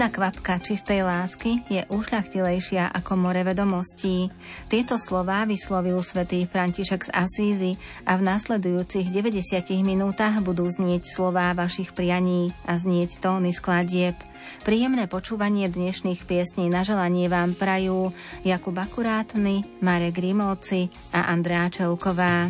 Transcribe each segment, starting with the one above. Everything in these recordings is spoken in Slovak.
Jedna kvapka čistej lásky je ušľachtilejšia ako more vedomostí. Tieto slová vyslovil svätý František z Asízy a v nasledujúcich 90 minútach budú znieť slová vašich prianí a znieť tóny skladieb. Príjemné počúvanie dnešných piesní na želanie vám prajú Jakub Akurátny, Marek Rimóci a Andrea Čelková.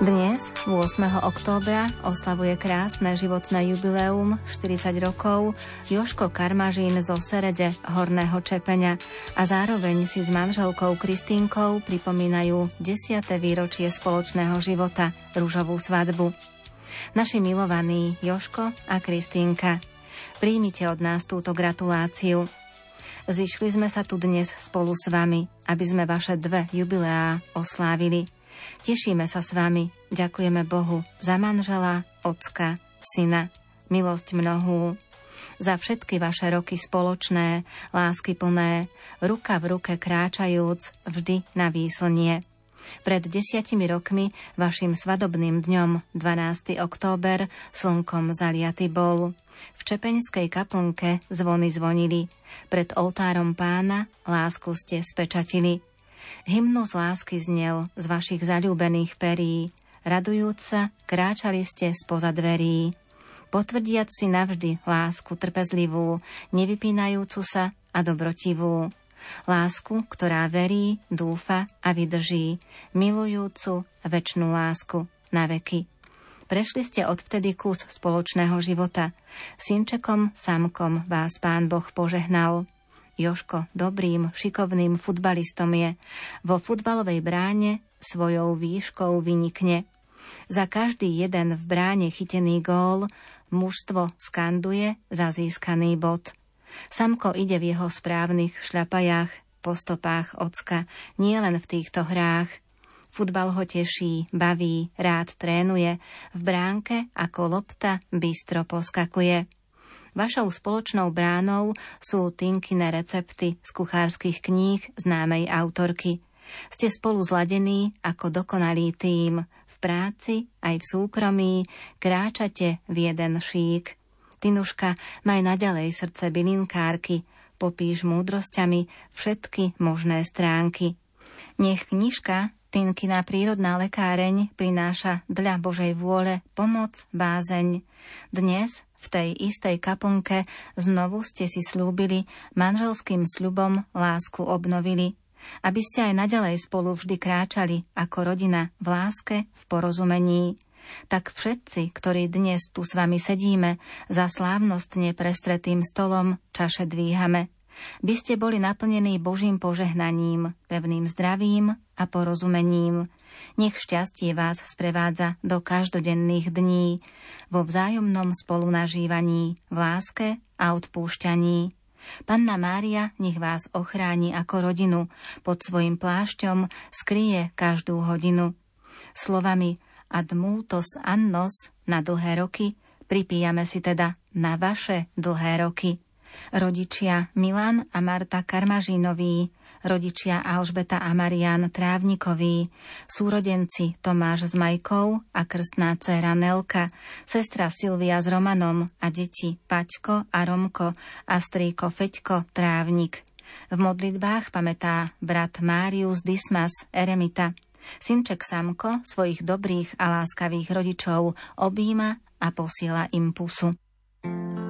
Dnes, 8. októbra, oslavuje krásne životné jubileum 40 rokov Joško Karmažín zo Serede Horného Čepeňa a zároveň si s manželkou Kristínkou pripomínajú 10. výročie spoločného života, rúžovú svadbu. Naši milovaní Joško a Kristínka, príjmite od nás túto gratuláciu. Zišli sme sa tu dnes spolu s vami, aby sme vaše dve jubileá oslávili – Tešíme sa s vami, ďakujeme Bohu za manžela, ocka, syna, milosť mnohú, za všetky vaše roky spoločné, lásky plné, ruka v ruke kráčajúc vždy na výslnie. Pred desiatimi rokmi vašim svadobným dňom 12. október slnkom zaliaty bol. V Čepeňskej kaplnke zvony zvonili. Pred oltárom pána lásku ste spečatili. Hymnus lásky znel z vašich zalúbených perí, radujúc sa, kráčali ste spoza dverí. Potvrdiať si navždy lásku trpezlivú, nevypínajúcu sa a dobrotivú. Lásku, ktorá verí, dúfa a vydrží, milujúcu väčšnú lásku na veky. Prešli ste odvtedy kus spoločného života. Synčekom, samkom vás pán Boh požehnal. Joško dobrým, šikovným futbalistom je. Vo futbalovej bráne svojou výškou vynikne. Za každý jeden v bráne chytený gól mužstvo skanduje za získaný bod. Samko ide v jeho správnych šľapajách, po stopách ocka, nie len v týchto hrách. Futbal ho teší, baví, rád trénuje, v bránke ako lopta bystro poskakuje. Vašou spoločnou bránou sú Tinkine recepty z kuchárskych kníh známej autorky. Ste spolu zladení ako dokonalý tím. V práci aj v súkromí kráčate v jeden šík. Tinuška, maj naďalej srdce bylinkárky, popíš múdrosťami všetky možné stránky. Nech knižka Tinkina prírodná lekáreň prináša dla Božej vôle pomoc, bázeň. Dnes v tej istej kaplnke znovu ste si slúbili, manželským sľubom lásku obnovili, aby ste aj naďalej spolu vždy kráčali ako rodina v láske, v porozumení. Tak všetci, ktorí dnes tu s vami sedíme, za slávnostne prestretým stolom čaše dvíhame – by ste boli naplnení Božím požehnaním, pevným zdravím a porozumením. Nech šťastie vás sprevádza do každodenných dní, vo vzájomnom spolunažívaní, v láske a odpúšťaní. Panna Mária nech vás ochráni ako rodinu, pod svojim plášťom skrie každú hodinu. Slovami ad multos annos na dlhé roky pripíjame si teda na vaše dlhé roky. Rodičia Milan a Marta Karmažínoví, rodičia Alžbeta a Marian Trávnikoví, súrodenci Tomáš s Majkou a krstná dcéra Nelka, sestra Silvia s Romanom a deti Paťko a Romko a strýko Feťko Trávnik. V modlitbách pamätá brat Márius Dismas Eremita. Synček Samko svojich dobrých a láskavých rodičov objíma a posiela im pusu. heard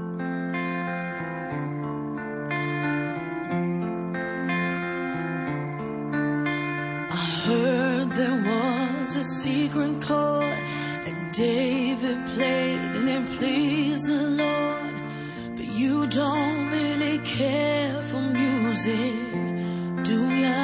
a secret chord that David played and it pleased the Lord. But you don't really care for music, do ya?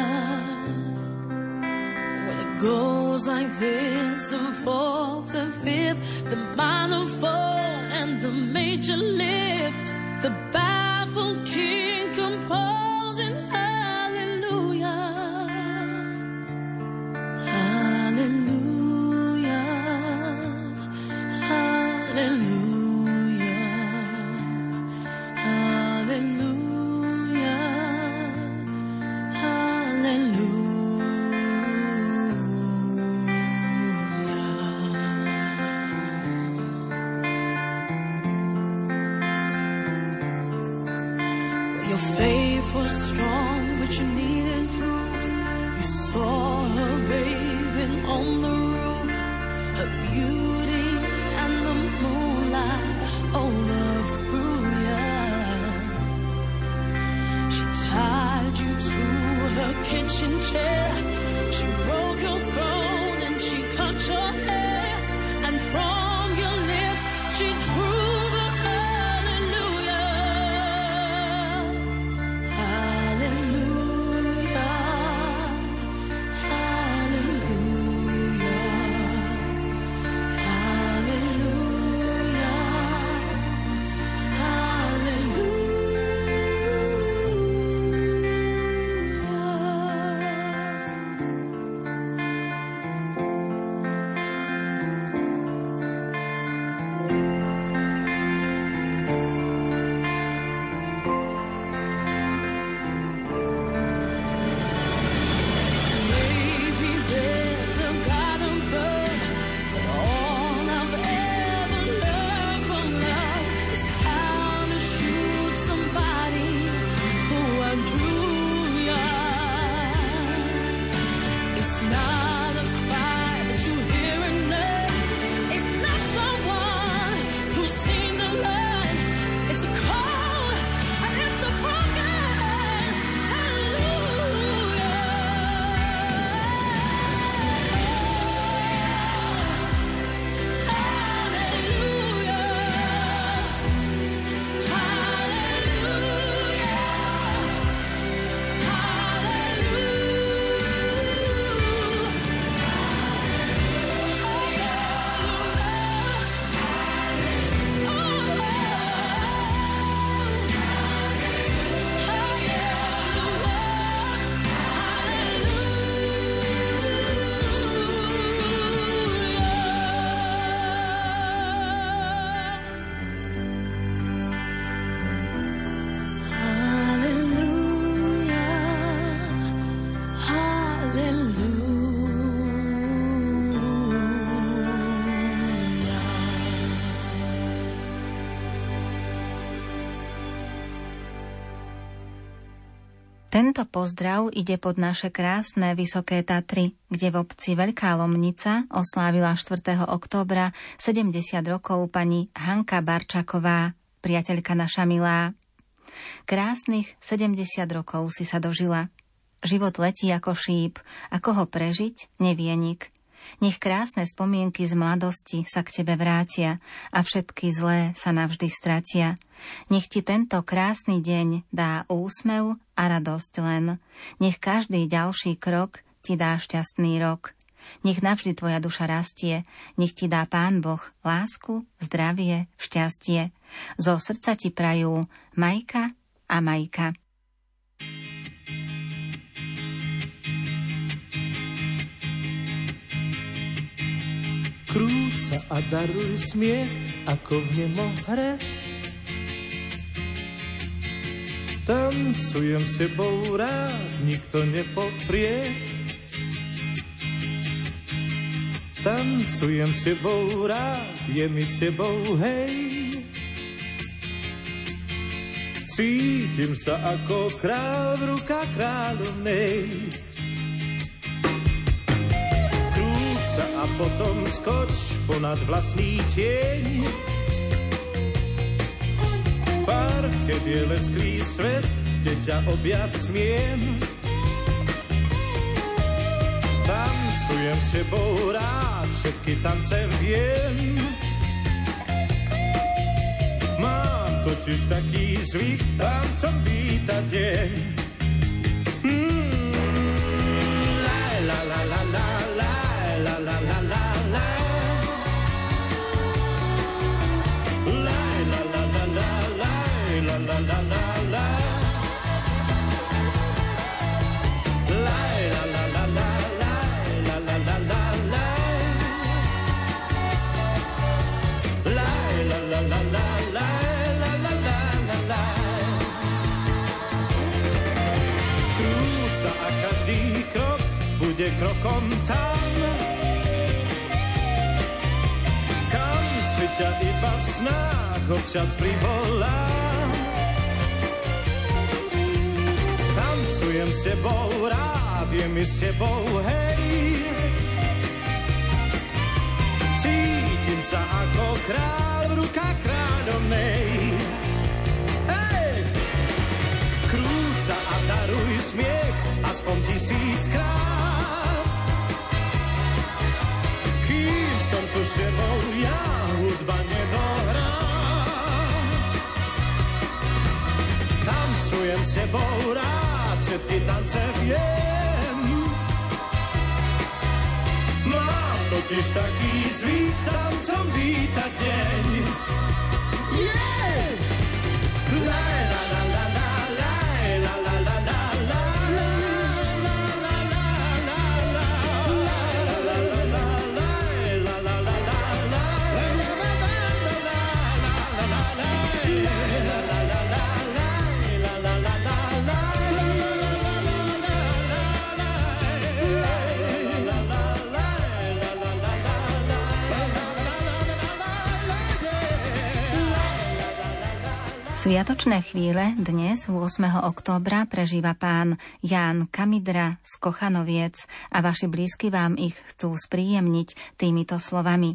Well, it goes like this the fourth and fifth, the minor fall and the major lift, the baffled king composed. Tento pozdrav ide pod naše krásne Vysoké Tatry, kde v obci Veľká Lomnica oslávila 4. októbra 70 rokov pani Hanka Barčaková, priateľka naša milá. Krásnych 70 rokov si sa dožila. Život letí ako šíp, ako ho prežiť, nevie nik. Nech krásne spomienky z mladosti sa k tebe vrátia a všetky zlé sa navždy stratia. Nech ti tento krásny deň dá úsmev a radosť len. Nech každý ďalší krok ti dá šťastný rok. Nech navždy tvoja duša rastie, nech ti dá Pán Boh lásku, zdravie, šťastie. Zo srdca ti prajú Majka a Majka. A daruj smiech, ako v nemo hre. Tancujem s tebou rád, nikto nepoprie. Tancujem s tebou rád, je mi s tebou hej. Cítim sa ako král v rukách kráľovnej. Potom skoč ponad vlastný tieň. Parchet je lesklý svet, kde ťa objať smiem. Tancujem s tebou rád, všetky tance viem. Mám totiž taký zvyk, tancom víta deň. Mm, la, la, la, la, la, bude krokom tam, kam si ťa iba v snách občas privolám. Tancujem s tebou, rád je mi s tebou, hej. Cítim sa ako kráľ v kráľovnej. Hej! Krúť sa a daruj smiech, aspoň tisíckrát. Kým som tu s tebou, ja hudba nedohrá. Tancujem s tebou rád, všetky tance viem. Mám totiž taký zvyk tancom vítať deň. Sviatočné chvíle dnes 8. októbra prežíva pán Ján Kamidra z Kochanoviec a vaši blízky vám ich chcú spríjemniť týmito slovami.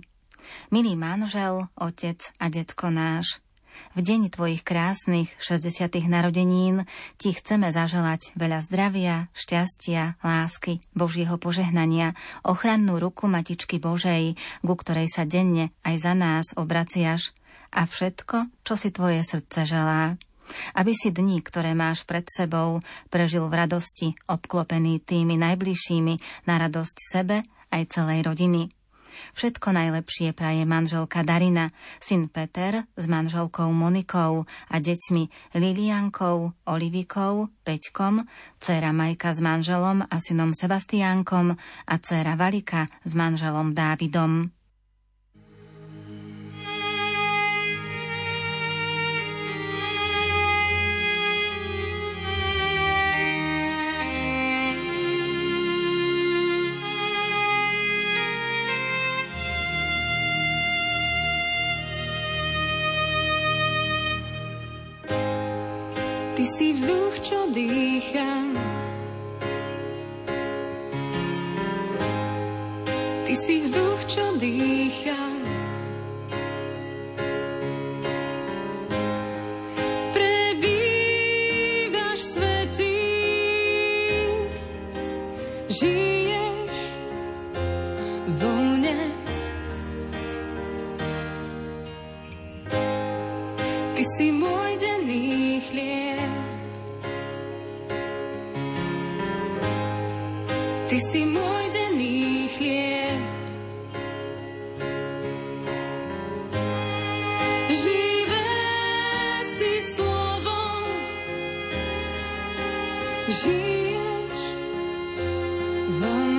Milý manžel, otec a detko náš, v deň tvojich krásnych 60. narodenín ti chceme zaželať veľa zdravia, šťastia, lásky, Božieho požehnania, ochrannú ruku Matičky Božej, ku ktorej sa denne aj za nás obraciaš a všetko, čo si tvoje srdce želá. Aby si dni, ktoré máš pred sebou, prežil v radosti, obklopený tými najbližšími na radosť sebe aj celej rodiny. Všetko najlepšie praje manželka Darina, syn Peter s manželkou Monikou a deťmi Liliankou, Olivikou, Peťkom, dcéra Majka s manželom a synom Sebastiánkom a dcéra Valika s manželom Dávidom. Ty si vzduch, čo dýcham. Ty si vzduch, čo dýcham. The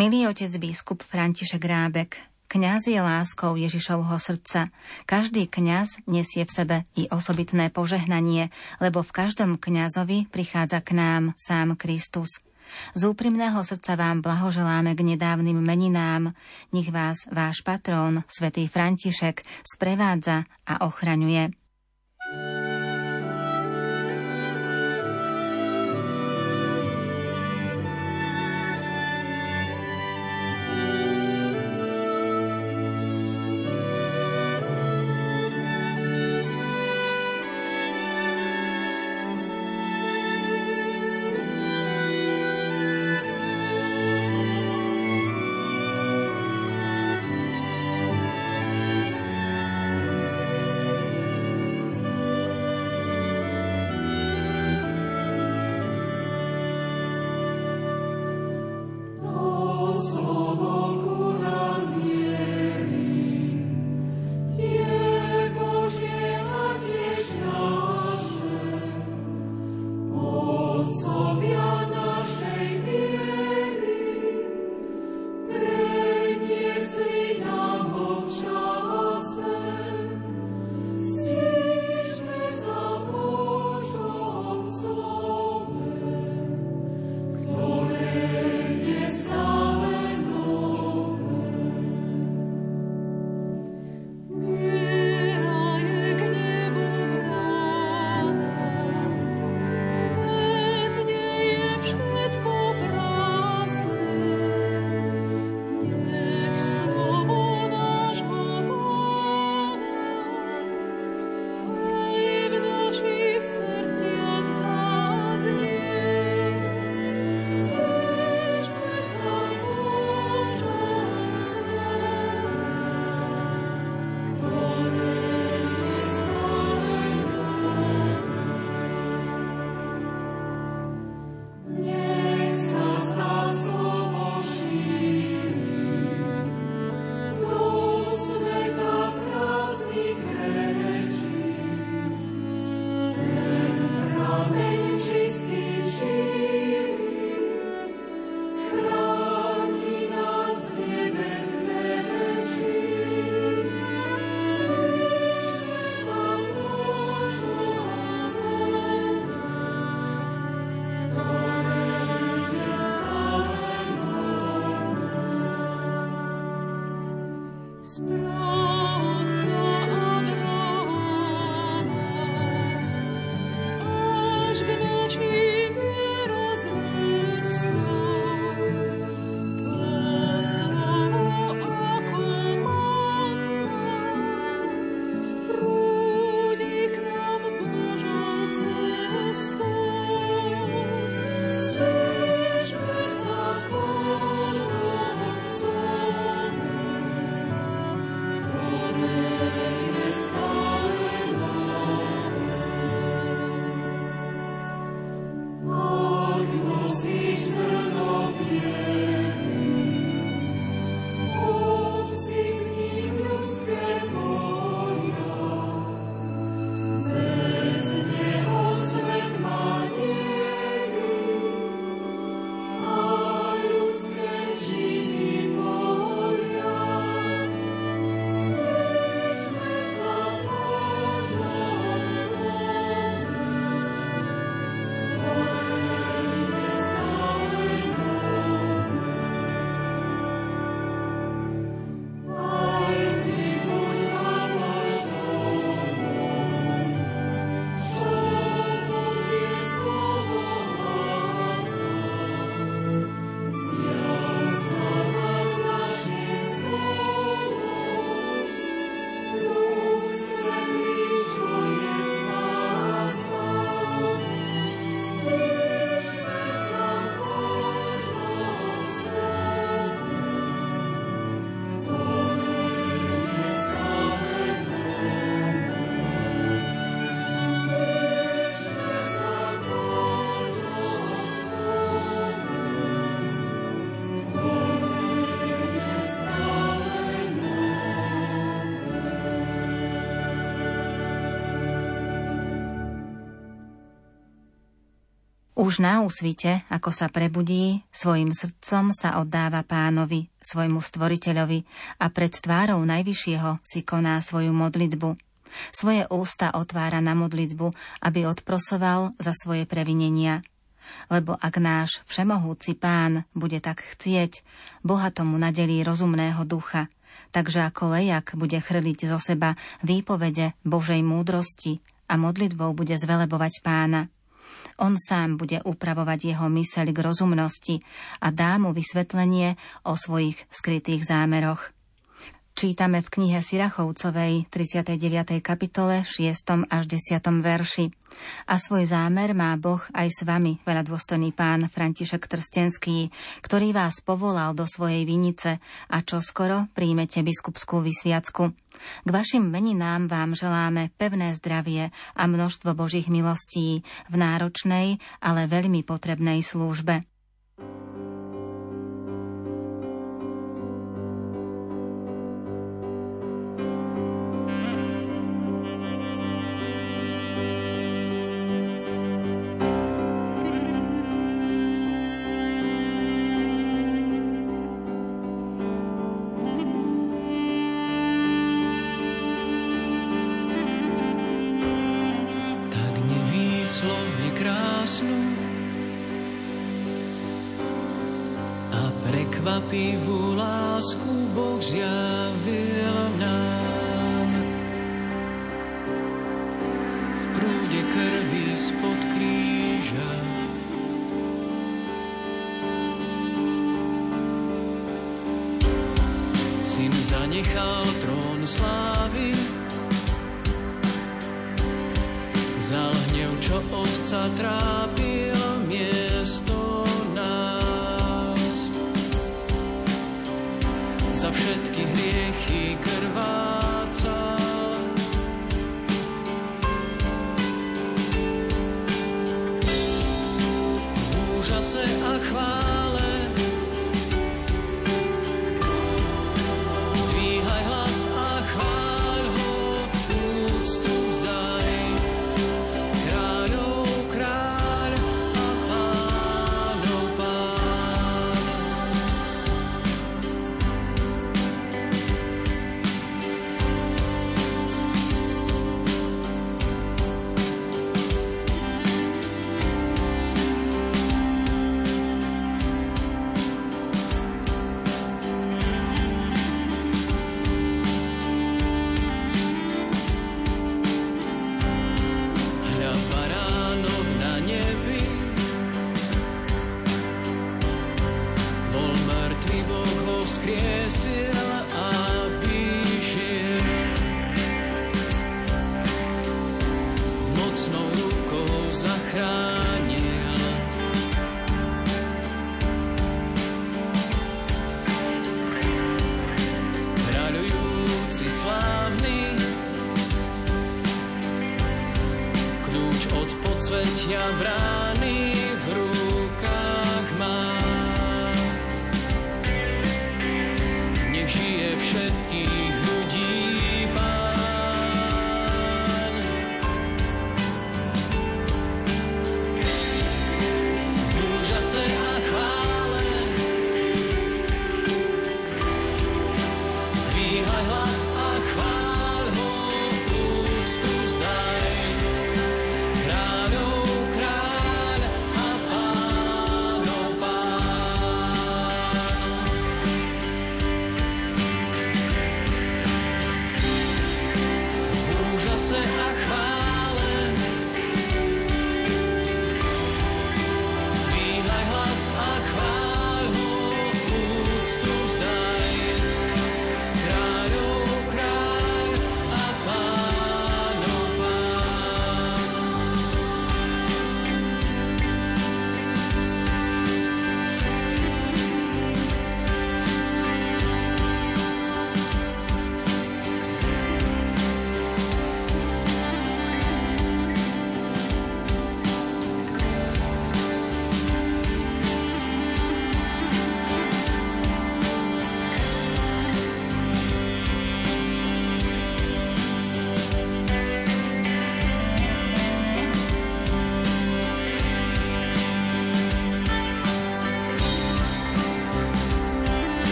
Milý otec biskup František Rábek, kňaz je láskou Ježišovho srdca. Každý kňaz nesie v sebe i osobitné požehnanie, lebo v každom kňazovi prichádza k nám sám Kristus. Z úprimného srdca vám blahoželáme k nedávnym meninám. Nech vás váš patrón, svätý František, sprevádza a ochraňuje. Už na úsvite, ako sa prebudí, svojim srdcom sa oddáva pánovi, svojmu stvoriteľovi a pred tvárou Najvyššieho si koná svoju modlitbu. Svoje ústa otvára na modlitbu, aby odprosoval za svoje previnenia. Lebo ak náš všemohúci pán bude tak chcieť, Boha tomu nadelí rozumného ducha, takže ako lejak bude chrliť zo seba výpovede Božej múdrosti a modlitbou bude zvelebovať pána. On sám bude upravovať jeho myseľ k rozumnosti a dá mu vysvetlenie o svojich skrytých zámeroch. Čítame v knihe Sirachovcovej 39. kapitole 6. až 10. verši. A svoj zámer má Boh aj s vami, veľa dôstojný pán František Trstenský, ktorý vás povolal do svojej vinice a čo skoro príjmete biskupskú vysviacku. K vašim meninám vám želáme pevné zdravie a množstvo Božích milostí v náročnej, ale veľmi potrebnej službe.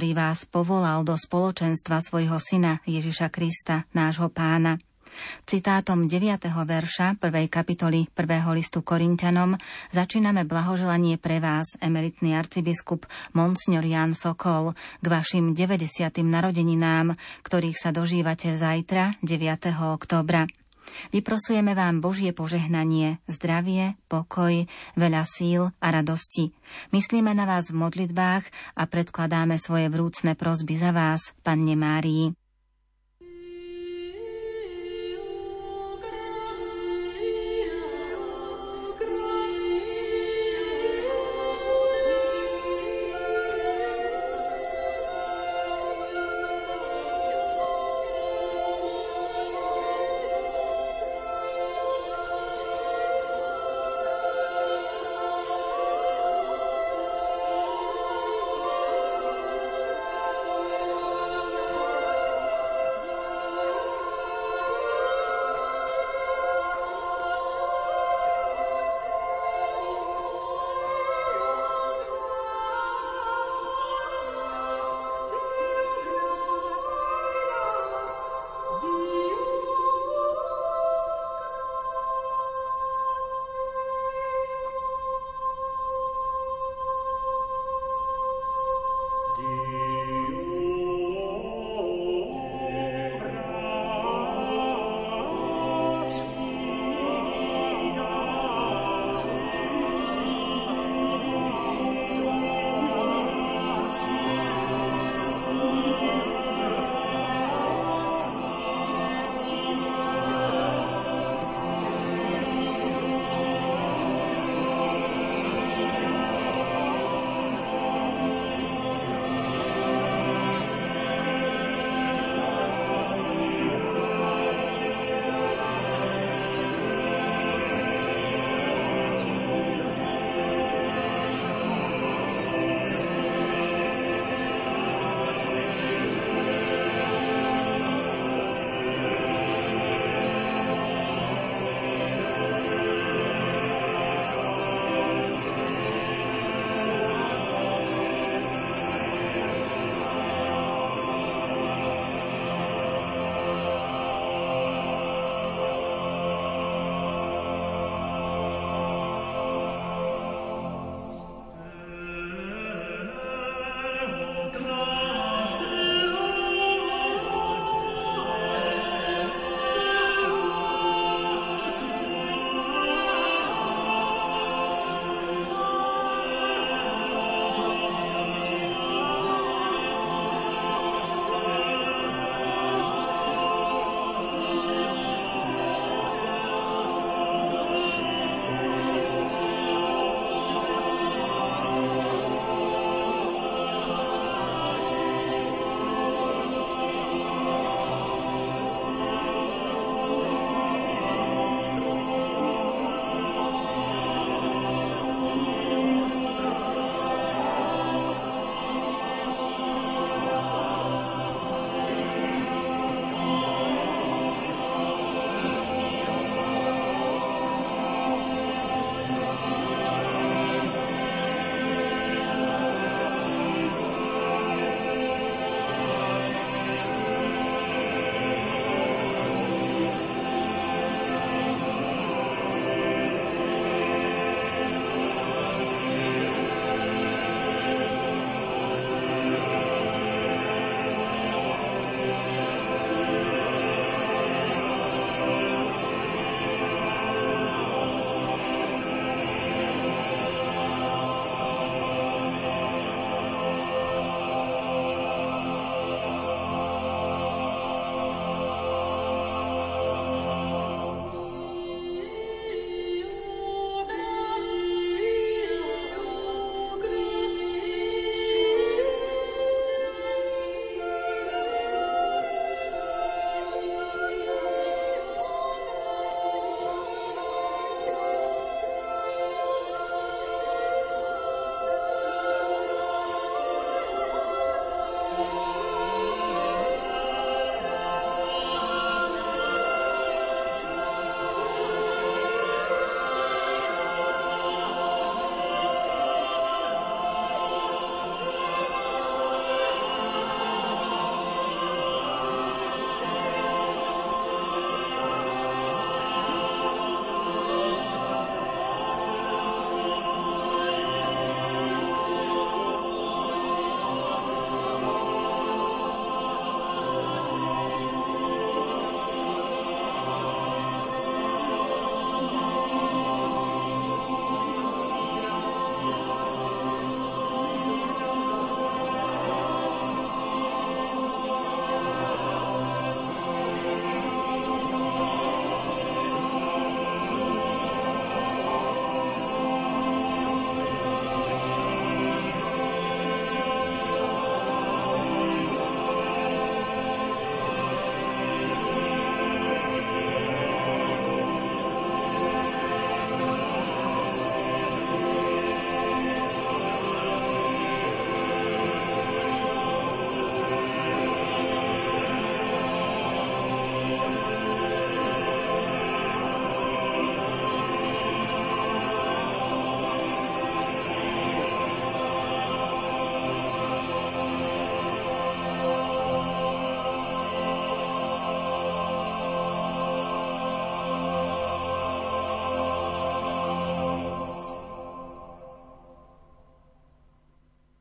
Ktorý vás povolal do spoločenstva svojho syna Ježiša Krista, nášho pána. Citátom 9. verša 1. kapitoly 1. listu Korintianom začíname blahoželanie pre vás, emeritný arcibiskup Monsignor Jan Sokol, k vašim 90. narodeninám, ktorých sa dožívate zajtra, 9. oktobra. Vyprosujeme vám Božie požehnanie, zdravie, pokoj, veľa síl a radosti. Myslíme na vás v modlitbách a predkladáme svoje vrúcne prosby za vás, Panne Márii.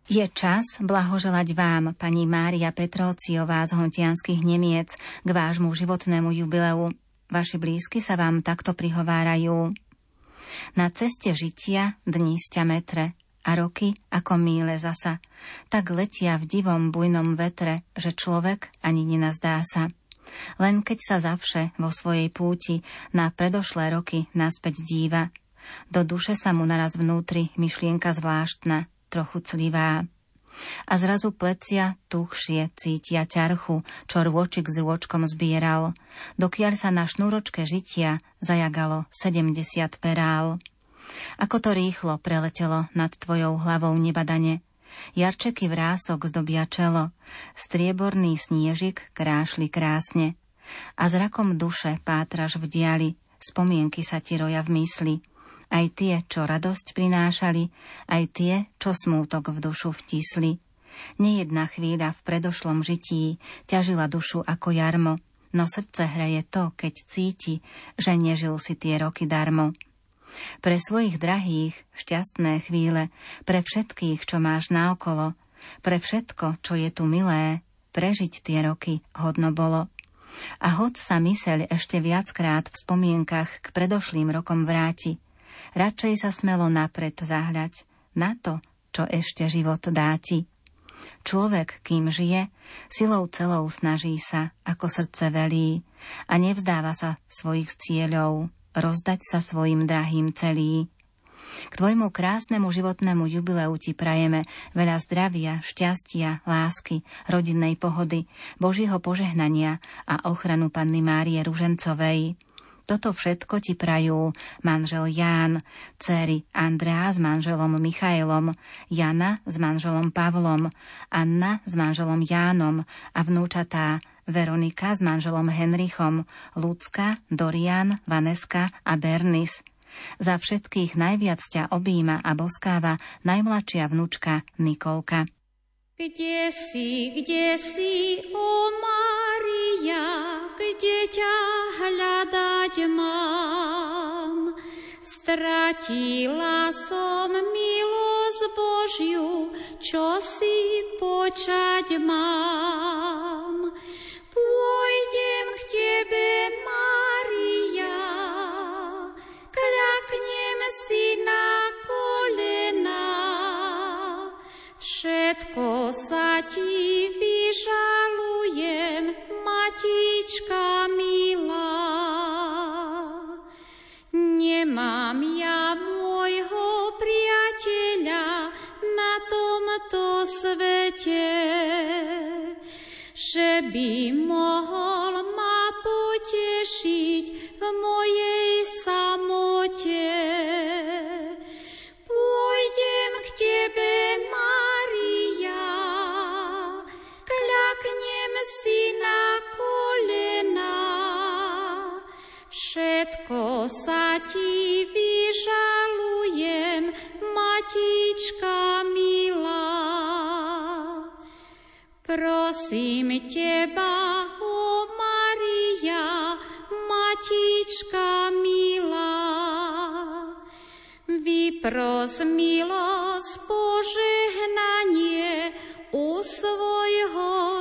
Je čas blahoželať vám, pani Mária Petróciová z Hontianských Nemiec, k vášmu životnému jubileu. Vaši blízky sa vám takto prihovárajú. Na ceste žitia dní sťa metre a roky ako míle zasa. Tak letia v divom bujnom vetre, že človek ani nenazdá sa. Len keď sa zavše vo svojej púti na predošlé roky naspäť díva, do duše sa mu naraz vnútri myšlienka zvláštna, trochu clivá. A zrazu plecia tuchšie cítia ťarchu, čo rôčik s rôčkom zbieral, dokiaľ sa na šnúročke žitia zajagalo 70 perál. Ako to rýchlo preletelo nad tvojou hlavou nebadane, Jarčeky vrások zdobia čelo, strieborný sniežik krášli krásne. A zrakom duše pátraš v diali, spomienky sa ti roja v mysli aj tie, čo radosť prinášali, aj tie, čo smútok v dušu vtisli. Nejedná chvíľa v predošlom žití ťažila dušu ako jarmo, no srdce hraje to, keď cíti, že nežil si tie roky darmo. Pre svojich drahých šťastné chvíle, pre všetkých, čo máš naokolo, pre všetko, čo je tu milé, prežiť tie roky hodno bolo. A hod sa myseľ ešte viackrát v spomienkach k predošlým rokom vráti – Radšej sa smelo napred zahľať na to, čo ešte život dá ti. Človek, kým žije, silou celou snaží sa, ako srdce velí, a nevzdáva sa svojich cieľov, rozdať sa svojim drahým celý. K tvojmu krásnemu životnému jubileu ti prajeme veľa zdravia, šťastia, lásky, rodinnej pohody, Božieho požehnania a ochranu Panny Márie Ružencovej. Toto všetko ti prajú manžel Ján, dcery Andrea s manželom Michailom, Jana s manželom Pavlom, Anna s manželom Jánom a vnúčatá Veronika s manželom Henrichom, Lucka, Dorian, Vaneska a Bernis. Za všetkých najviac ťa objíma a boskáva najmladšia vnúčka Nikolka. Kde si, kde si, o Maria, kde ťa hľadať mám? Stratila som milosť Božiu, čo si počať mám. Pôjdem k Tebe, Maria, kľaknem si na ti Prosím teba, o Maria, matička milá. Vypros milosť požehnanie u svojho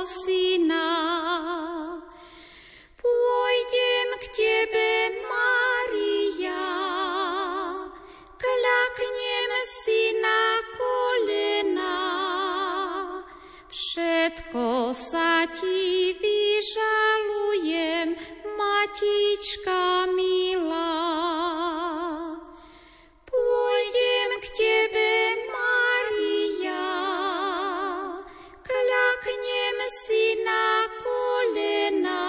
matička milá. Pôjdem k tebe, si na kolena.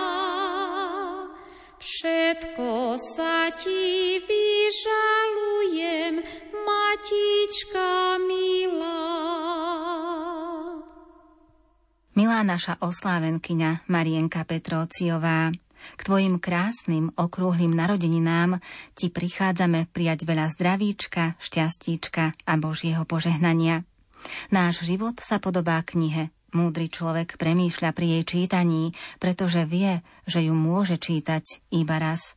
Všetko sa ti vyžalujem, matička milá. Milá naša oslávenkyňa Marienka Petróciová, k tvojim krásnym okrúhlým narodeninám ti prichádzame prijať veľa zdravíčka, šťastíčka a Božieho požehnania. Náš život sa podobá knihe, Múdry človek premýšľa pri jej čítaní, pretože vie, že ju môže čítať iba raz.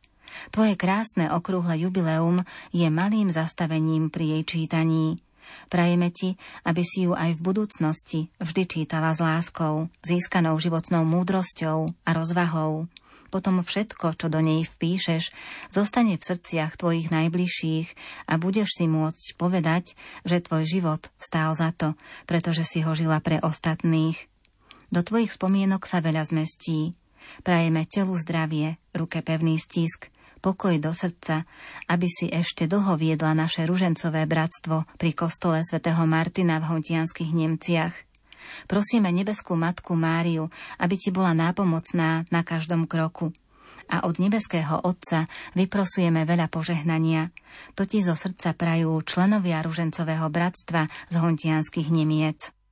Tvoje krásne okrúhle jubileum je malým zastavením pri jej čítaní. Prajeme ti, aby si ju aj v budúcnosti vždy čítala s láskou, získanou životnou múdrosťou a rozvahou. Potom všetko, čo do nej vpíšeš, zostane v srdciach tvojich najbližších a budeš si môcť povedať, že tvoj život stál za to, pretože si ho žila pre ostatných. Do tvojich spomienok sa veľa zmestí. Prajeme telu zdravie, ruke pevný stisk, pokoj do srdca, aby si ešte dlho viedla naše ružencové bratstvo pri kostole svätého Martina v Hontianských Nemciach. Prosíme nebeskú Matku Máriu, aby ti bola nápomocná na každom kroku. A od nebeského Otca vyprosujeme veľa požehnania. To zo srdca prajú členovia ružencového bratstva z Hontianských Nemiec.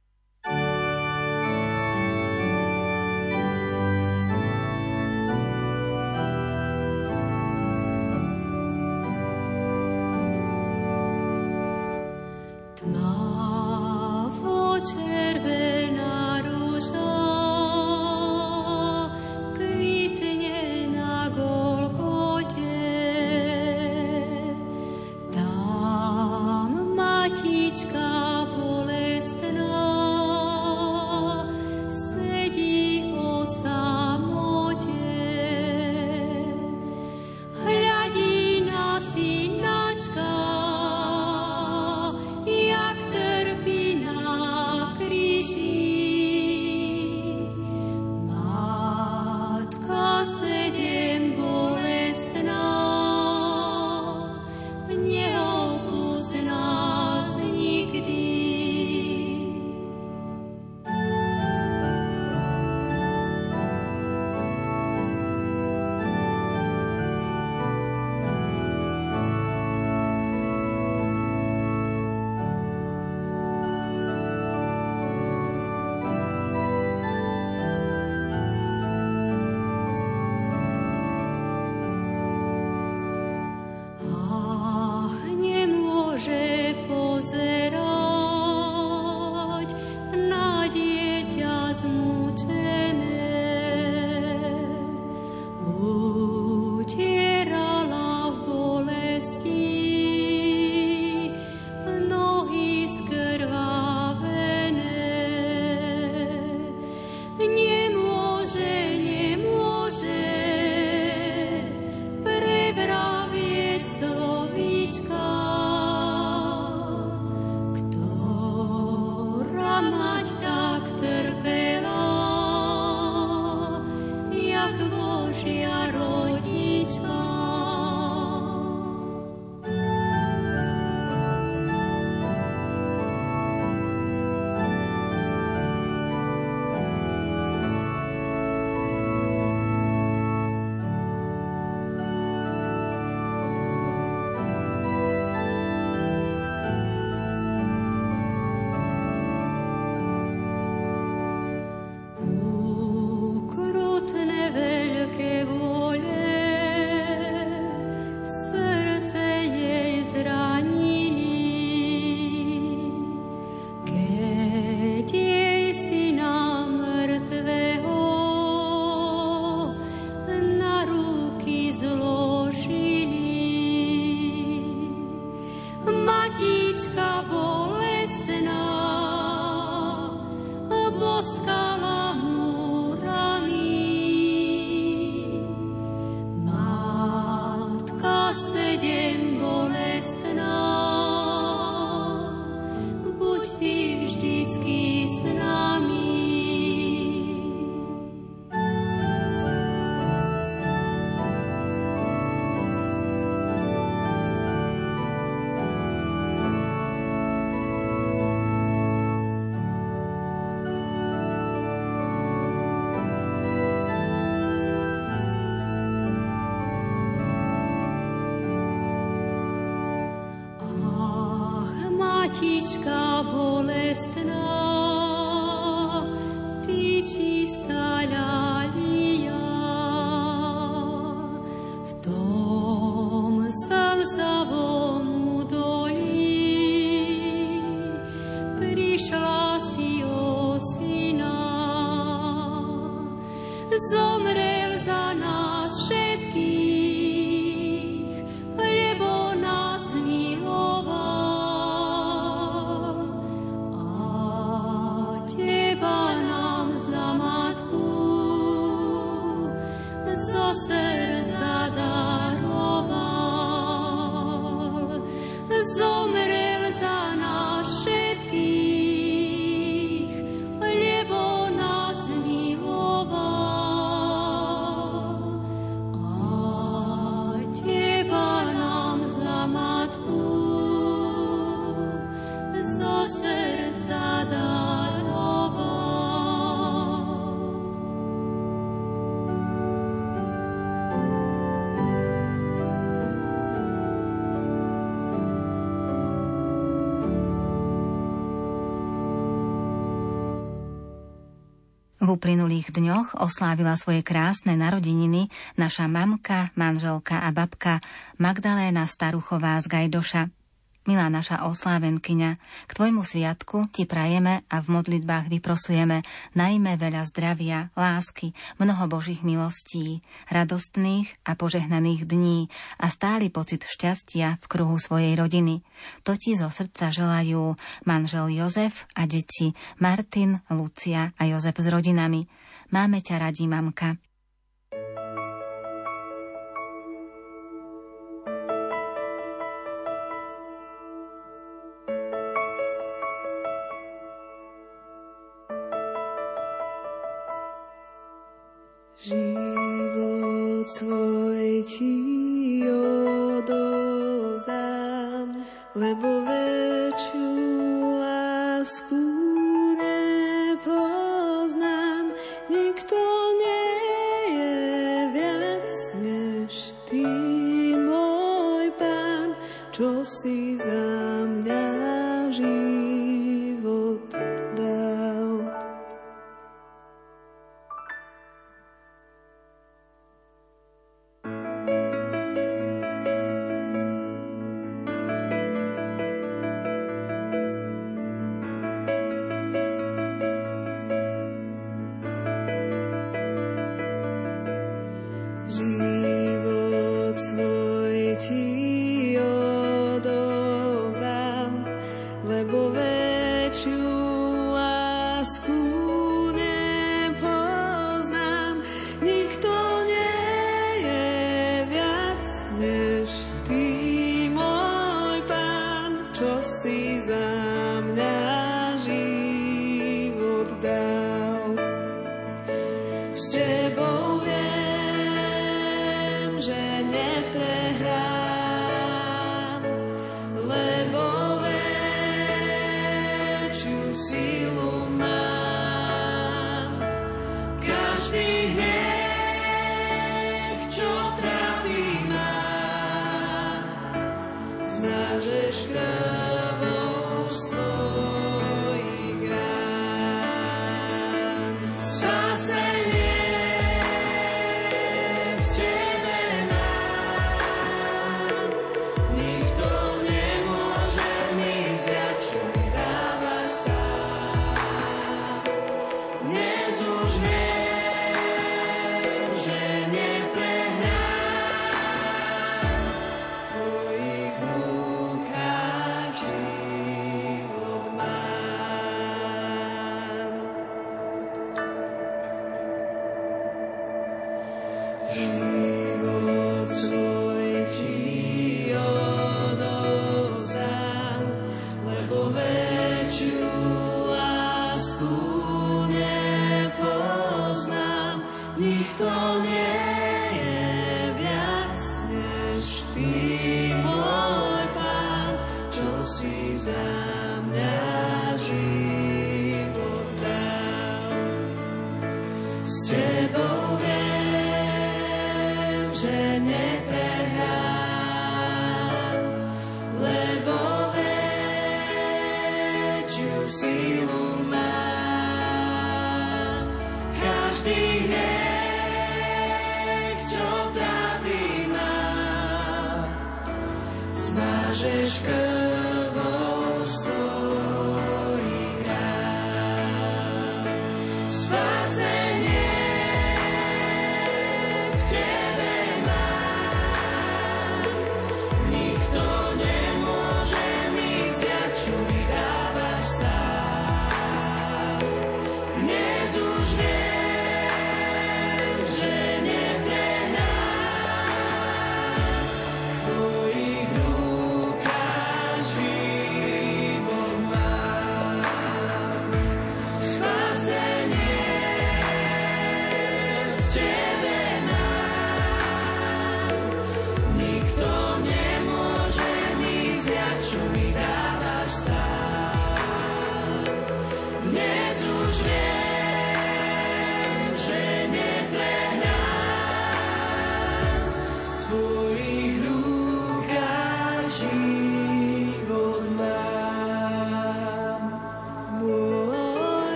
V uplynulých dňoch oslávila svoje krásne narodeniny naša mamka, manželka a babka Magdaléna Staruchová z Gajdoša. Milá naša oslávenkyňa, k Tvojmu sviatku Ti prajeme a v modlitbách vyprosujeme najmä veľa zdravia, lásky, mnoho Božích milostí, radostných a požehnaných dní a stály pocit šťastia v kruhu svojej rodiny. To Ti zo srdca želajú manžel Jozef a deti Martin, Lucia a Jozef s rodinami. Máme ťa radi, mamka.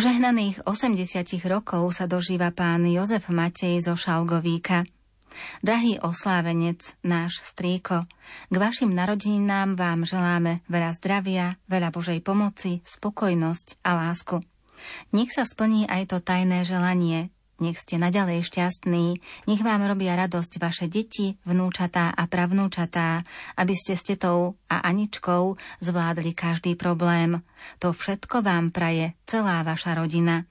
Požehnaných 80 rokov sa dožíva pán Jozef Matej zo Šalgovíka. Drahý oslávenec, náš strýko, k vašim narodeninám vám želáme veľa zdravia, veľa Božej pomoci, spokojnosť a lásku. Nech sa splní aj to tajné želanie, nech ste naďalej šťastní, nech vám robia radosť vaše deti, vnúčatá a pravnúčatá, aby ste s tetou a Aničkou zvládli každý problém. To všetko vám praje celá vaša rodina.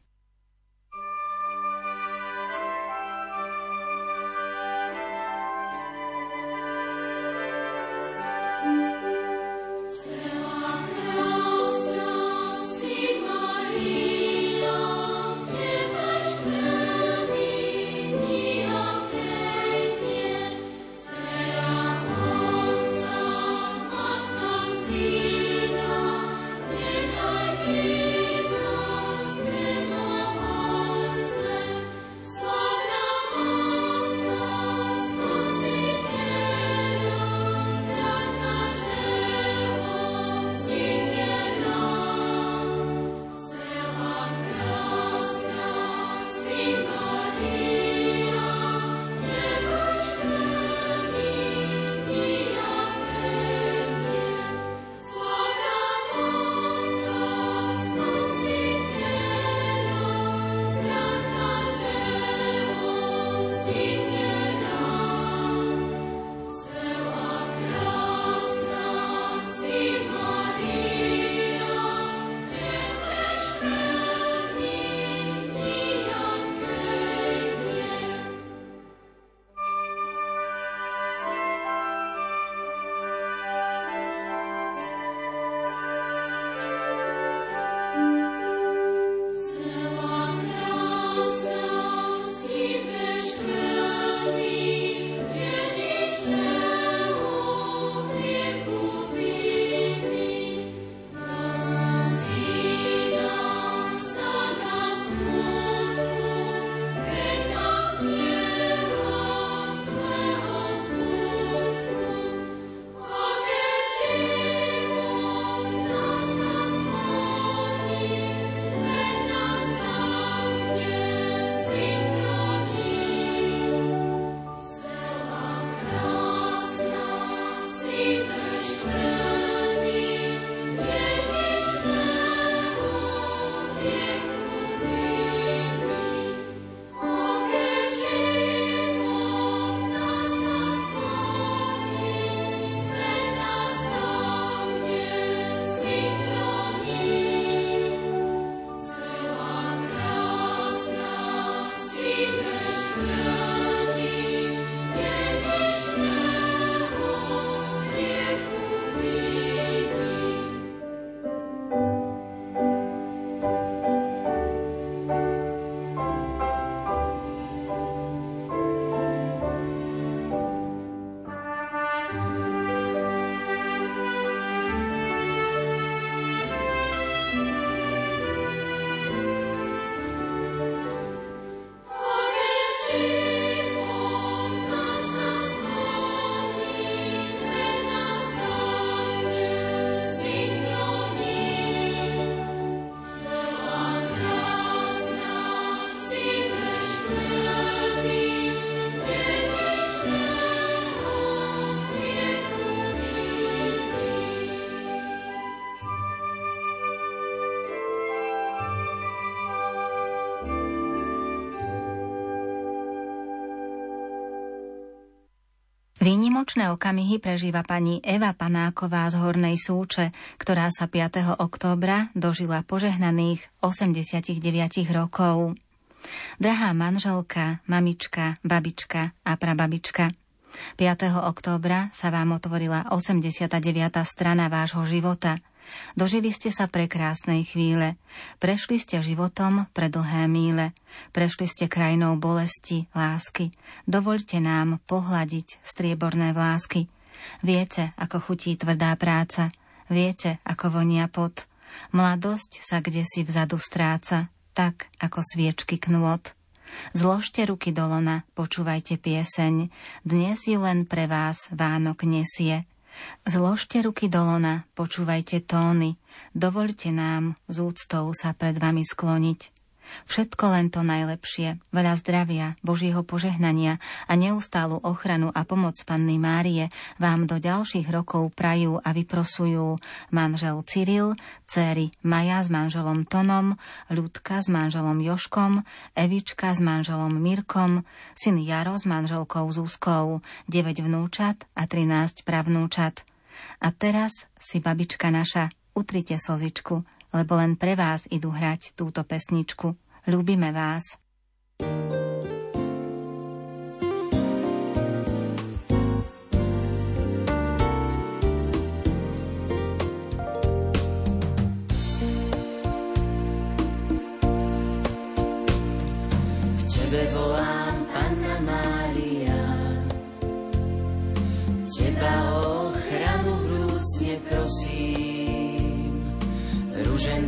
Výnimočné okamihy prežíva pani Eva Panáková z Hornej Súče, ktorá sa 5. októbra dožila požehnaných 89 rokov. Drahá manželka, mamička, babička a prababička. 5. októbra sa vám otvorila 89. strana vášho života – Dožili ste sa prekrásnej chvíle. Prešli ste životom pre dlhé míle. Prešli ste krajinou bolesti, lásky. Dovoľte nám pohľadiť strieborné vlásky. Viete, ako chutí tvrdá práca. Viete, ako vonia pot. Mladosť sa kde si vzadu stráca, tak ako sviečky knôt. Zložte ruky do lona, počúvajte pieseň. Dnes ju len pre vás Vánok nesie. Zložte ruky do lona, počúvajte tóny, dovolte nám z úctou sa pred vami skloniť. Všetko len to najlepšie, veľa zdravia, Božieho požehnania a neustálu ochranu a pomoc Panny Márie vám do ďalších rokov prajú a vyprosujú manžel Cyril, céry Maja s manželom Tonom, Ľudka s manželom Joškom, Evička s manželom Mirkom, syn Jaro s manželkou Zuzkou, 9 vnúčat a 13 pravnúčat. A teraz si, babička naša, utrite slzičku, lebo len pre vás idú hrať túto pesničku. Ľúbime vás. Tebe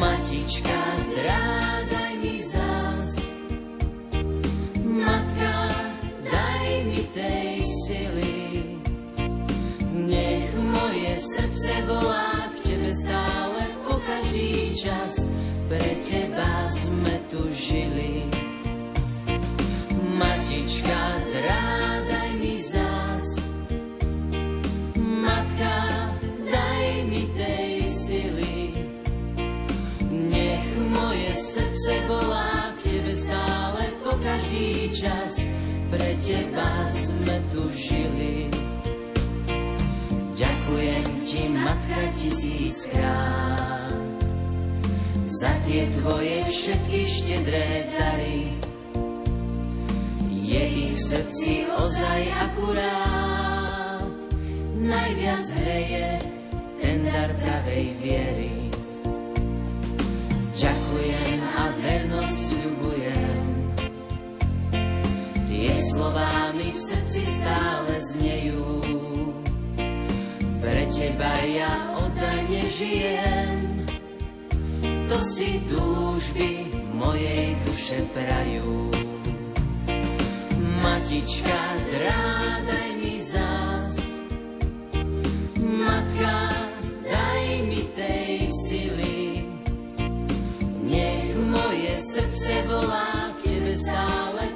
matička, daj mi zás. Matka, daj mi tej sily. Nech moje srdce volá k tebe stále po každý čas. Pre teba sme tu žili. Matička, daj srdce volá k tebe stále po každý čas. Pre teba sme tu žili. Ďakujem ti, matka, tisíckrát za tie tvoje všetky štedré dary. Je ich srdci ozaj akurát, najviac hreje ten dar pravej viery. Ďakujem v srdci stále znejú. Pre teba ja oddajne žijem. To si túžby mojej duše prajú. Matička, drádaj mi zás. Matka, daj mi tej sily srdce volá k tebe stále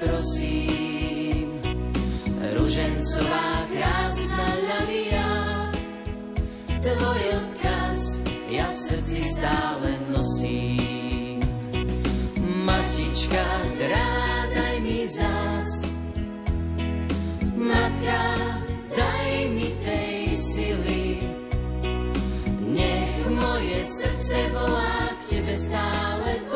Prosím. Ružencová krásna ľalia, tvoj odkaz ja v srdci stále nosím. Matička, drádaj mi zás, matka, daj mi tej sily, nech moje srdce volá Tebe stále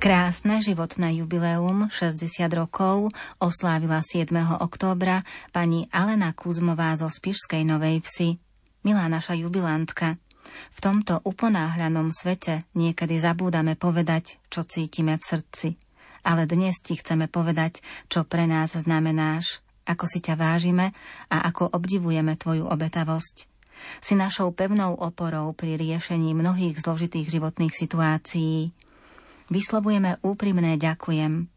Krásne životné jubileum 60 rokov oslávila 7. októbra pani Alena Kuzmová zo Spišskej Novej Vsi. Milá naša jubilantka, v tomto uponáhľanom svete niekedy zabúdame povedať, čo cítime v srdci. Ale dnes ti chceme povedať, čo pre nás znamenáš, ako si ťa vážime a ako obdivujeme tvoju obetavosť. Si našou pevnou oporou pri riešení mnohých zložitých životných situácií Vyslovujeme úprimné ďakujem.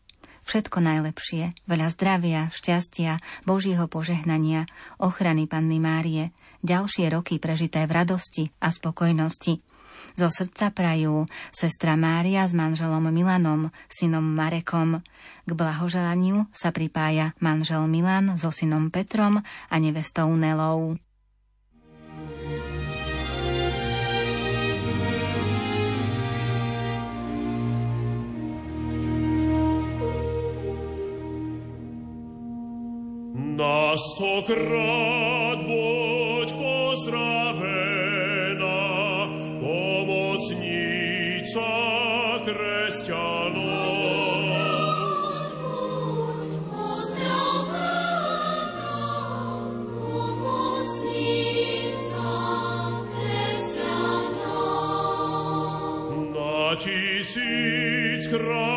Všetko najlepšie, veľa zdravia, šťastia, Božieho požehnania, ochrany Panny Márie, ďalšie roky prežité v radosti a spokojnosti. Zo srdca prajú sestra Mária s manželom Milanom, synom Marekom. K blahoželaniu sa pripája manžel Milan so synom Petrom a nevestou Nelou. Na stokrát buď pozdravená, pomocnica kresťanov. Tisíc krát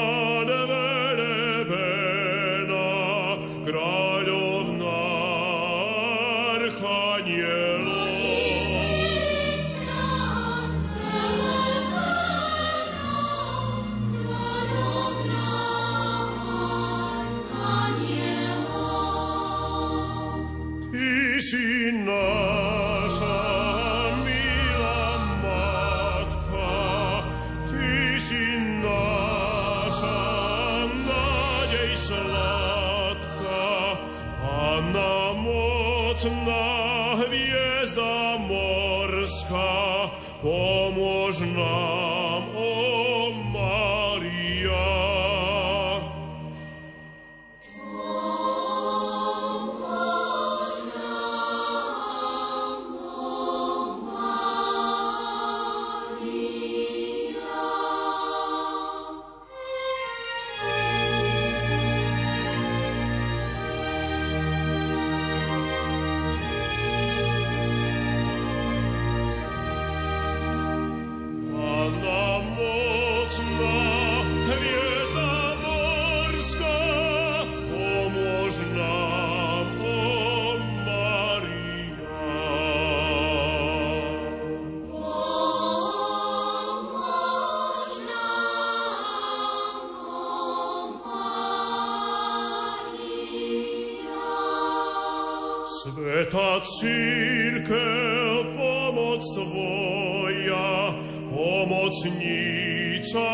církev, pomoc Tvoja, pomocnica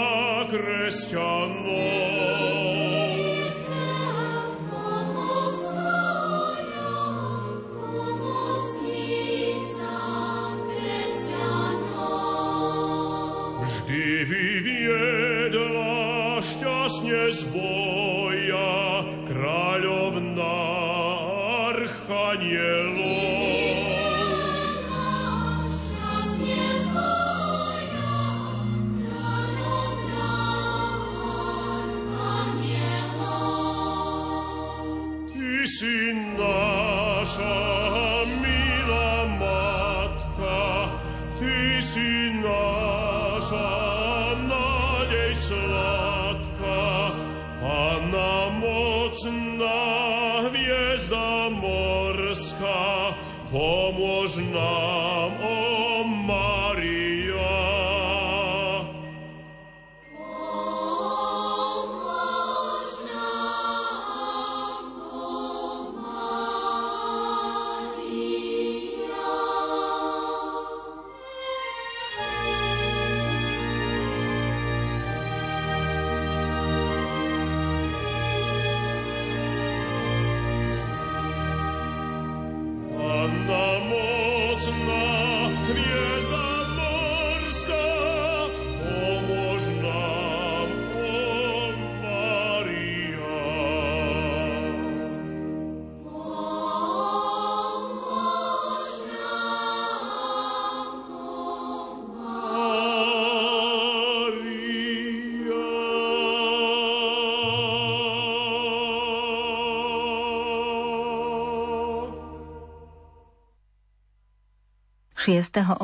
kresťanov.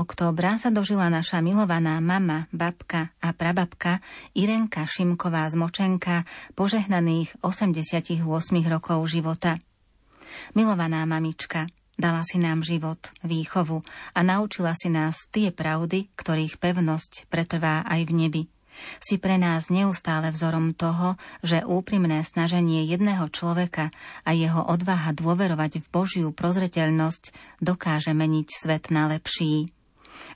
Októbra sa dožila naša milovaná mama, babka a prababka Irenka Šimková z Močenka požehnaných 88 rokov života. Milovaná mamička, dala si nám život, výchovu a naučila si nás tie pravdy, ktorých pevnosť pretrvá aj v nebi – si pre nás neustále vzorom toho, že úprimné snaženie jedného človeka a jeho odvaha dôverovať v Božiu prozreteľnosť dokáže meniť svet na lepší.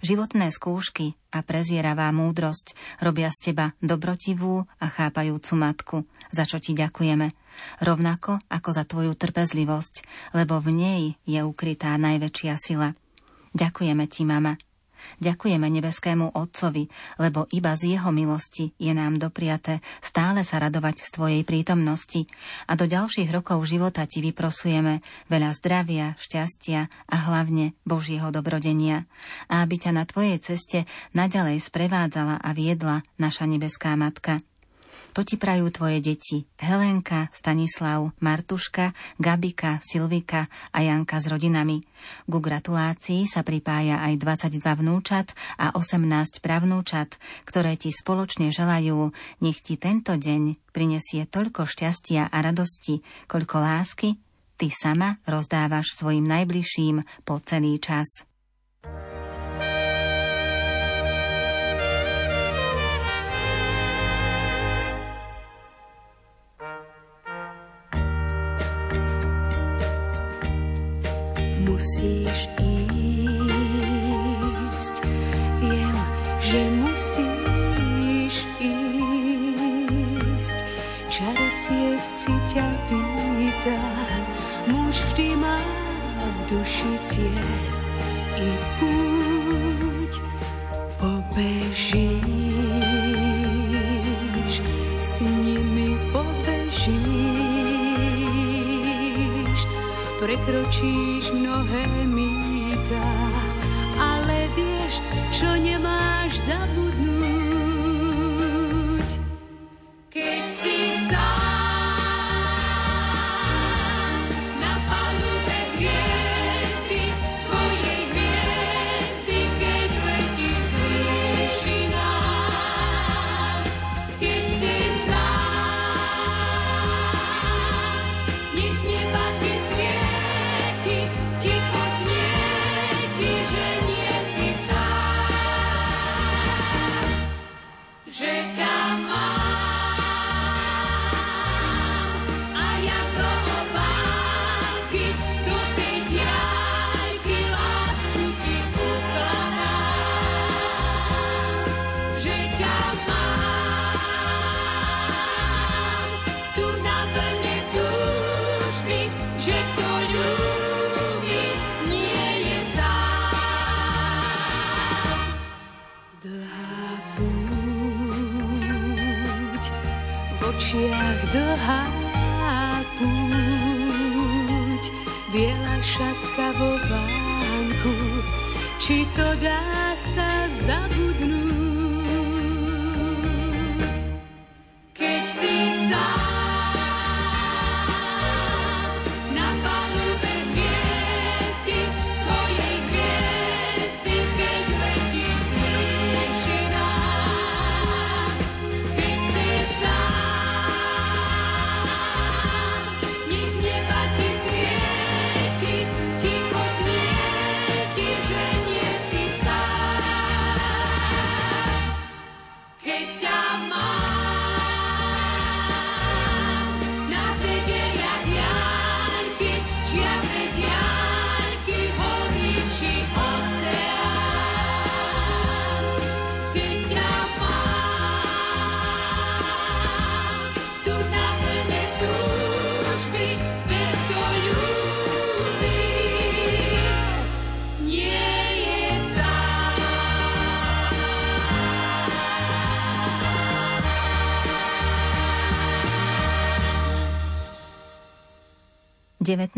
Životné skúšky a prezieravá múdrosť robia z teba dobrotivú a chápajúcu matku, za čo ti ďakujeme. Rovnako ako za tvoju trpezlivosť, lebo v nej je ukrytá najväčšia sila. Ďakujeme ti, mama. Ďakujeme nebeskému Otcovi, lebo iba z jeho milosti je nám dopriaté stále sa radovať z Tvojej prítomnosti a do ďalších rokov života Ti vyprosujeme veľa zdravia, šťastia a hlavne Božieho dobrodenia. A aby ťa na Tvojej ceste naďalej sprevádzala a viedla naša nebeská Matka. To ti prajú tvoje deti Helenka, Stanislav, Martuška, Gabika, Silvika a Janka s rodinami. Ku gratulácii sa pripája aj 22 vnúčat a 18 pravnúčat, ktoré ti spoločne želajú, nech ti tento deň prinesie toľko šťastia a radosti, koľko lásky ty sama rozdávaš svojim najbližším po celý čas. Musíš ísť. Viem, že musíš ísť. Čaro ciest si ťa pýta, muž vždy má v duši cieľ i púť prekročíš očiach dlhá púť, biela šatka vo vánku, či to dá sa zabudnúť. 19.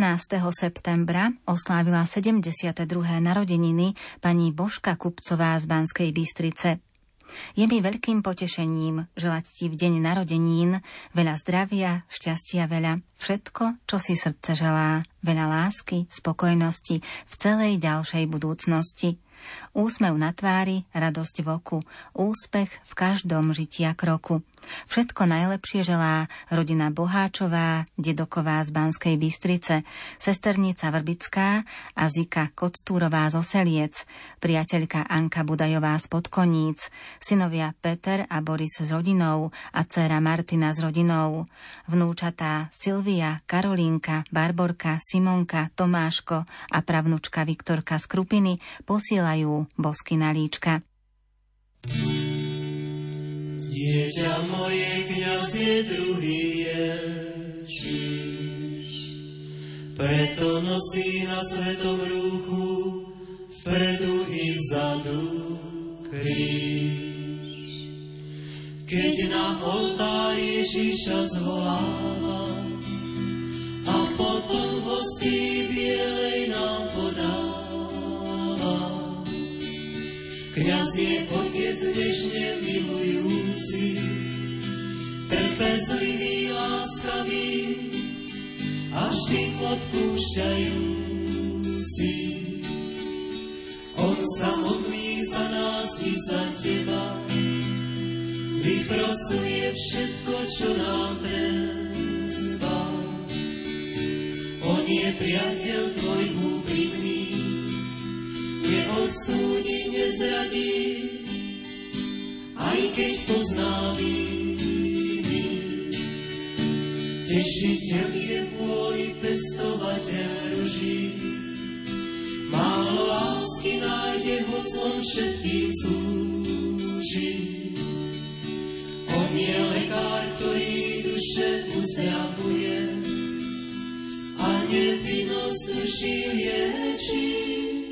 septembra oslávila 72. narodeniny pani Božka Kupcová z Banskej Bystrice. Je mi veľkým potešením želať ti v deň narodenín veľa zdravia, šťastia veľa, všetko, čo si srdce želá, veľa lásky, spokojnosti v celej ďalšej budúcnosti. Úsmev na tvári, radosť v oku, úspech v každom žitia kroku. Všetko najlepšie želá rodina Boháčová, dedoková z Banskej Bystrice, sesternica Vrbická a Zika Koctúrová z Oseliec, priateľka Anka Budajová z Podkoníc, synovia Peter a Boris s rodinou a dcéra Martina s rodinou, vnúčatá Silvia, Karolínka, Barborka, Simonka, Tomáško a pravnučka Viktorka z Krupiny posielajú bosky na líčka. Dieťa moje, kniaz je druhý Ježiš, preto nosí na svetom rúchu vpredu i vzadu kríž. Keď na oltár Ježiša zvoláva a potom hostí bielej nám podáva, Kňaz je otec nežne milujúci, trpezlivý, láskavý a vždy odpúšťajúci. On sa modlí za nás i za teba, vyprosuje všetko, čo nám treba. On je priateľ tvoj úprimný, neodsúdi, nezradí, aj keď pozná viny. Tešiteľ je pôli pestovateľ ruží, málo lásky nájde, hoc on všetkým slúži. On je lekár, ktorý duše uzdravuje a nevinnosť duši liečí.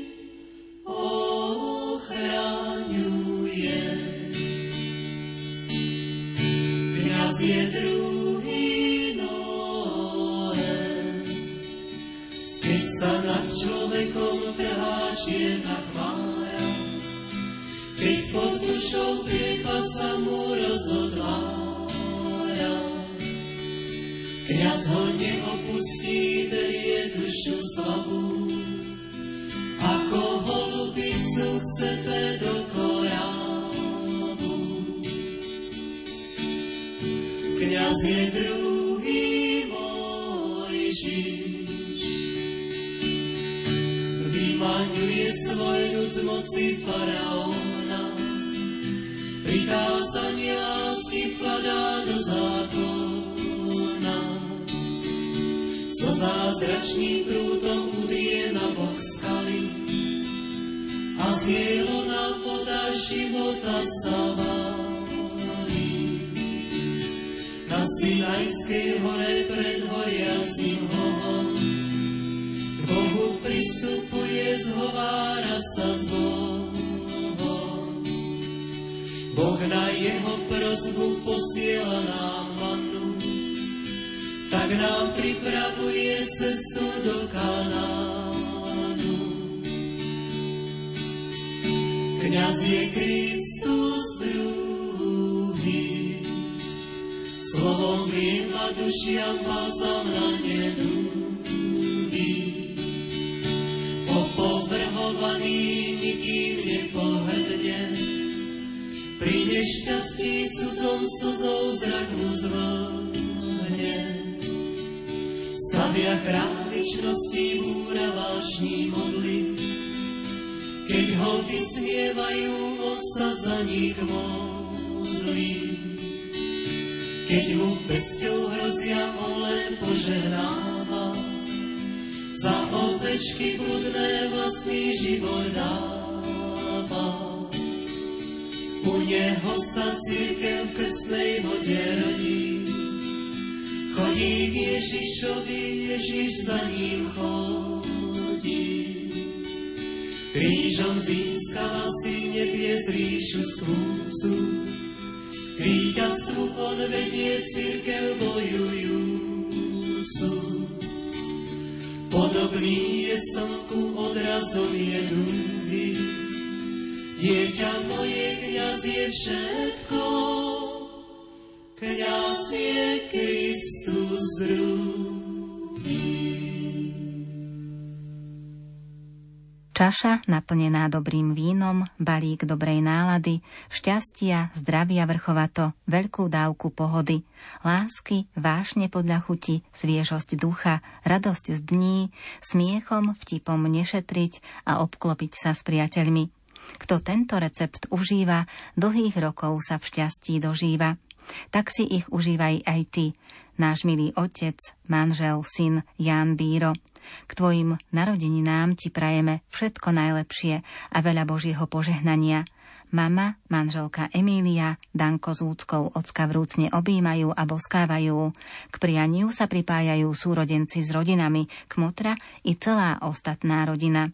Je druhý Noé. Keď sa nad človekom trhá čierna chmára, keď pod dušou sa mu rozotvára. Kňaz ho neopustí, berie dušu slabú, ako holubicu k sebe do je druhý Mojžiš. Vymaňuje svoj moci faraóna, prikázania lásky vkladá do zákona. So zázračným prútom udrie na bok a z na voda života. Sinajskej hore pred horiacim hovom. K Bohu pristupuje, zhovára sa s Bohom. Boh na jeho prozbu posiela nám vannu, tak nám pripravuje cestu do Kanánu. Kňaz je Kristus Slovom a dušiam balzam na nedúdy. Opovrhovaný nikým nepohrdne, pri nešťastí cudzom slzou zrak mu zvlhne. Stavia králičnosti búra vášní modly, keď ho vysmievajú, on sa za nich modlí. Keď mu pesťou hrozia, on len. Za ovečky bludné vlastný život dáva. U neho sa církev v krstnej vode rodí. Chodí k Ježišovi, Ježiš za ním chodí. Krížom získala si nebies ríšu skúcu, k víťazstvu on vedie církev bojujúcu. Podobný je slnku, odrazom je druhý. Dieťa moje, kniaz je všetko, kniaz je Kristus druhý. Čaša, naplnená dobrým vínom, balík dobrej nálady, šťastia, zdravia vrchovato, veľkú dávku pohody, lásky, vášne podľa chuti, sviežosť ducha, radosť z dní, smiechom, vtipom nešetriť a obklopiť sa s priateľmi. Kto tento recept užíva, dlhých rokov sa v šťastí dožíva. Tak si ich užívaj aj ty, náš milý otec, manžel, syn Jan Bíro. K tvojim narodeninám ti prajeme všetko najlepšie a veľa Božieho požehnania. Mama, manželka Emília, Danko s úckou ocka vrúcne objímajú a boskávajú. K prianiu sa pripájajú súrodenci s rodinami, kmotra i celá ostatná rodina.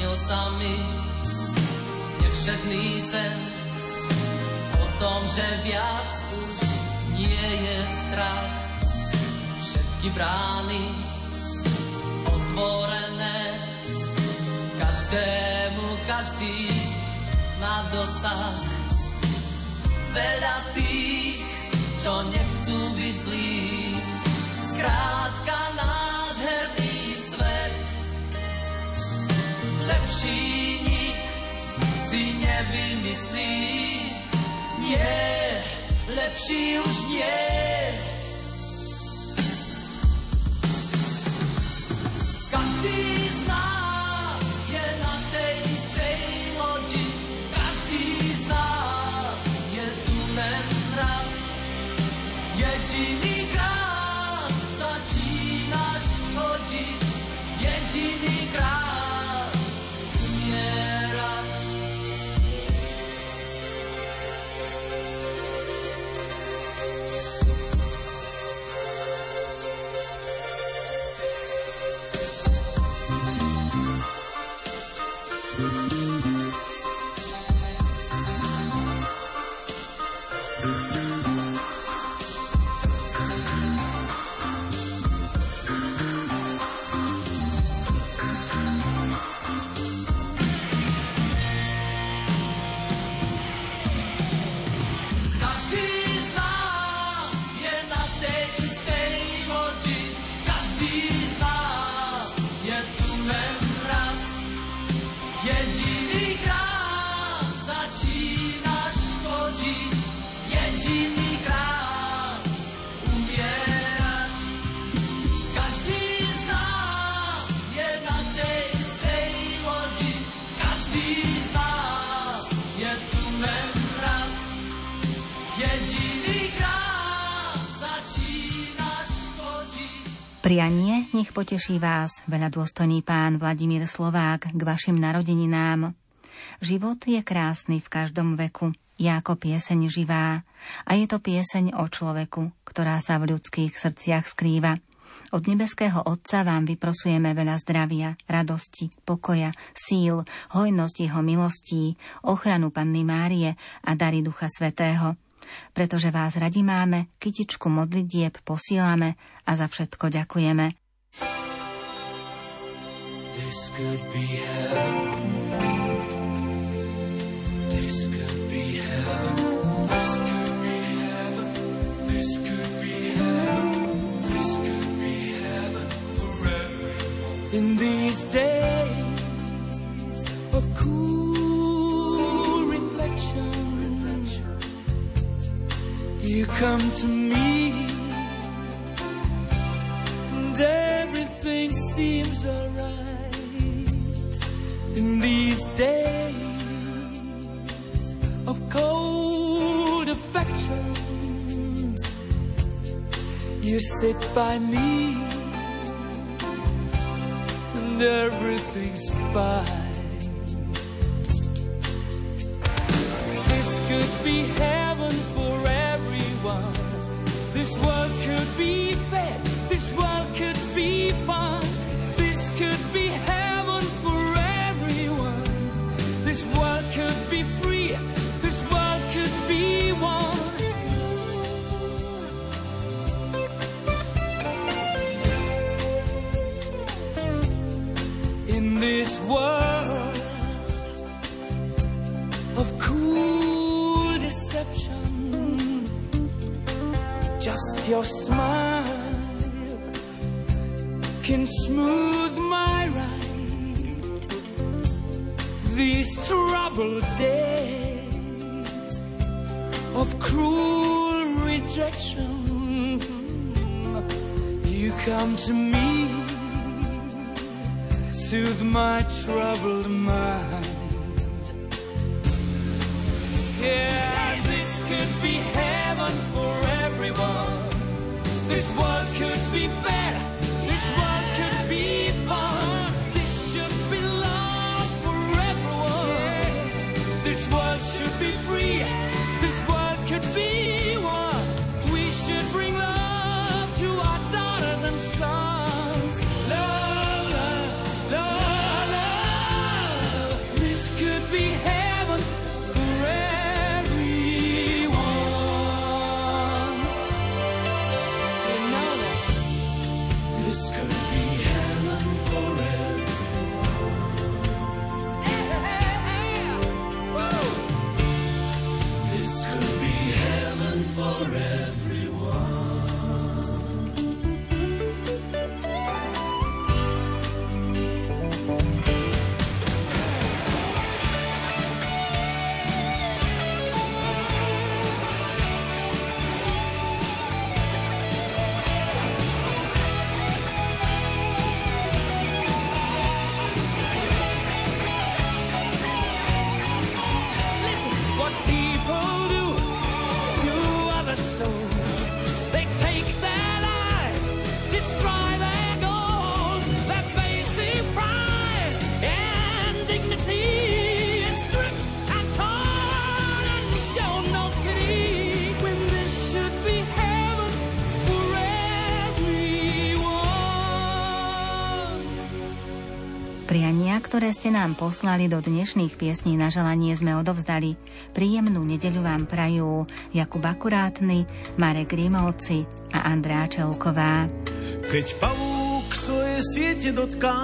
snil sa mi nevšedný sen o tom, že viac už nie je strach. Všetky brány otvorené, každému každý na dosah. Veľa tých, čo nechcú byť zlí, skrátka činit si nevymyslí. Nie, lepší už nie. Každý Prianie nech poteší vás, veľa dôstojný pán Vladimír Slovák, k vašim narodeninám. Život je krásny v každom veku, je ako pieseň živá a je to pieseň o človeku, ktorá sa v ľudských srdciach skrýva. Od nebeského Otca vám vyprosujeme veľa zdravia, radosti, pokoja, síl, hojnosť jeho milostí, ochranu Panny Márie a dary Ducha Svetého. Pretože vás radi máme, kytičku modlitieb posílame a za všetko ďakujeme. This could be heaven. in these days come to me, and everything seems alright in these days of cold affection. You sit by me and everything's fine. This could be heaven world could be fair. This world could be fun. This could be heaven for everyone. This world could be free. This world could be one. In this world your smile can smooth my ride. These troubled days of cruel rejection. You come to me soothe my troubled mind. Yeah, this could be heaven for everyone. This world could be fair. This world could be fun. This should be love for everyone. This world should be free. This world nám poslali do dnešných piesní na želanie sme odovzdali. Príjemnú nedeľu vám prajú Jakub Akurátny, Marek Rímovci a Andrá Čelková. Keď pavúk svoje siete dotká,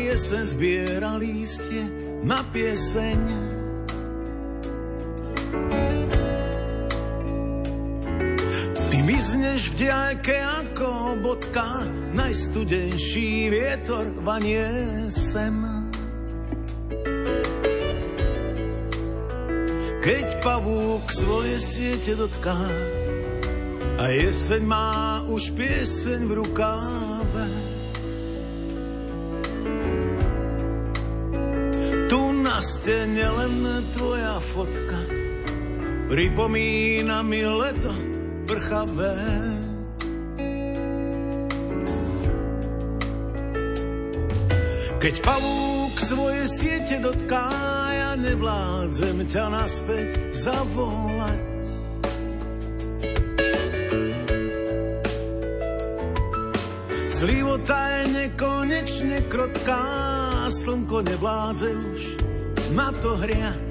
jesen zbiera lístie na pieseň. Ty mizneš v diaľke ako bodka, najstudenší vietor vanie sem. Keď pavúk svoje siete dotká a jeseň má už pieseň v rukáve. Tu na stene len tvoja fotka pripomína mi leto prchavé. Keď pavúk svoje siete dotká nevládzem ťa naspäť zavolať. Zlivota je nekonečne krotká, slnko nevládze už, ma to hria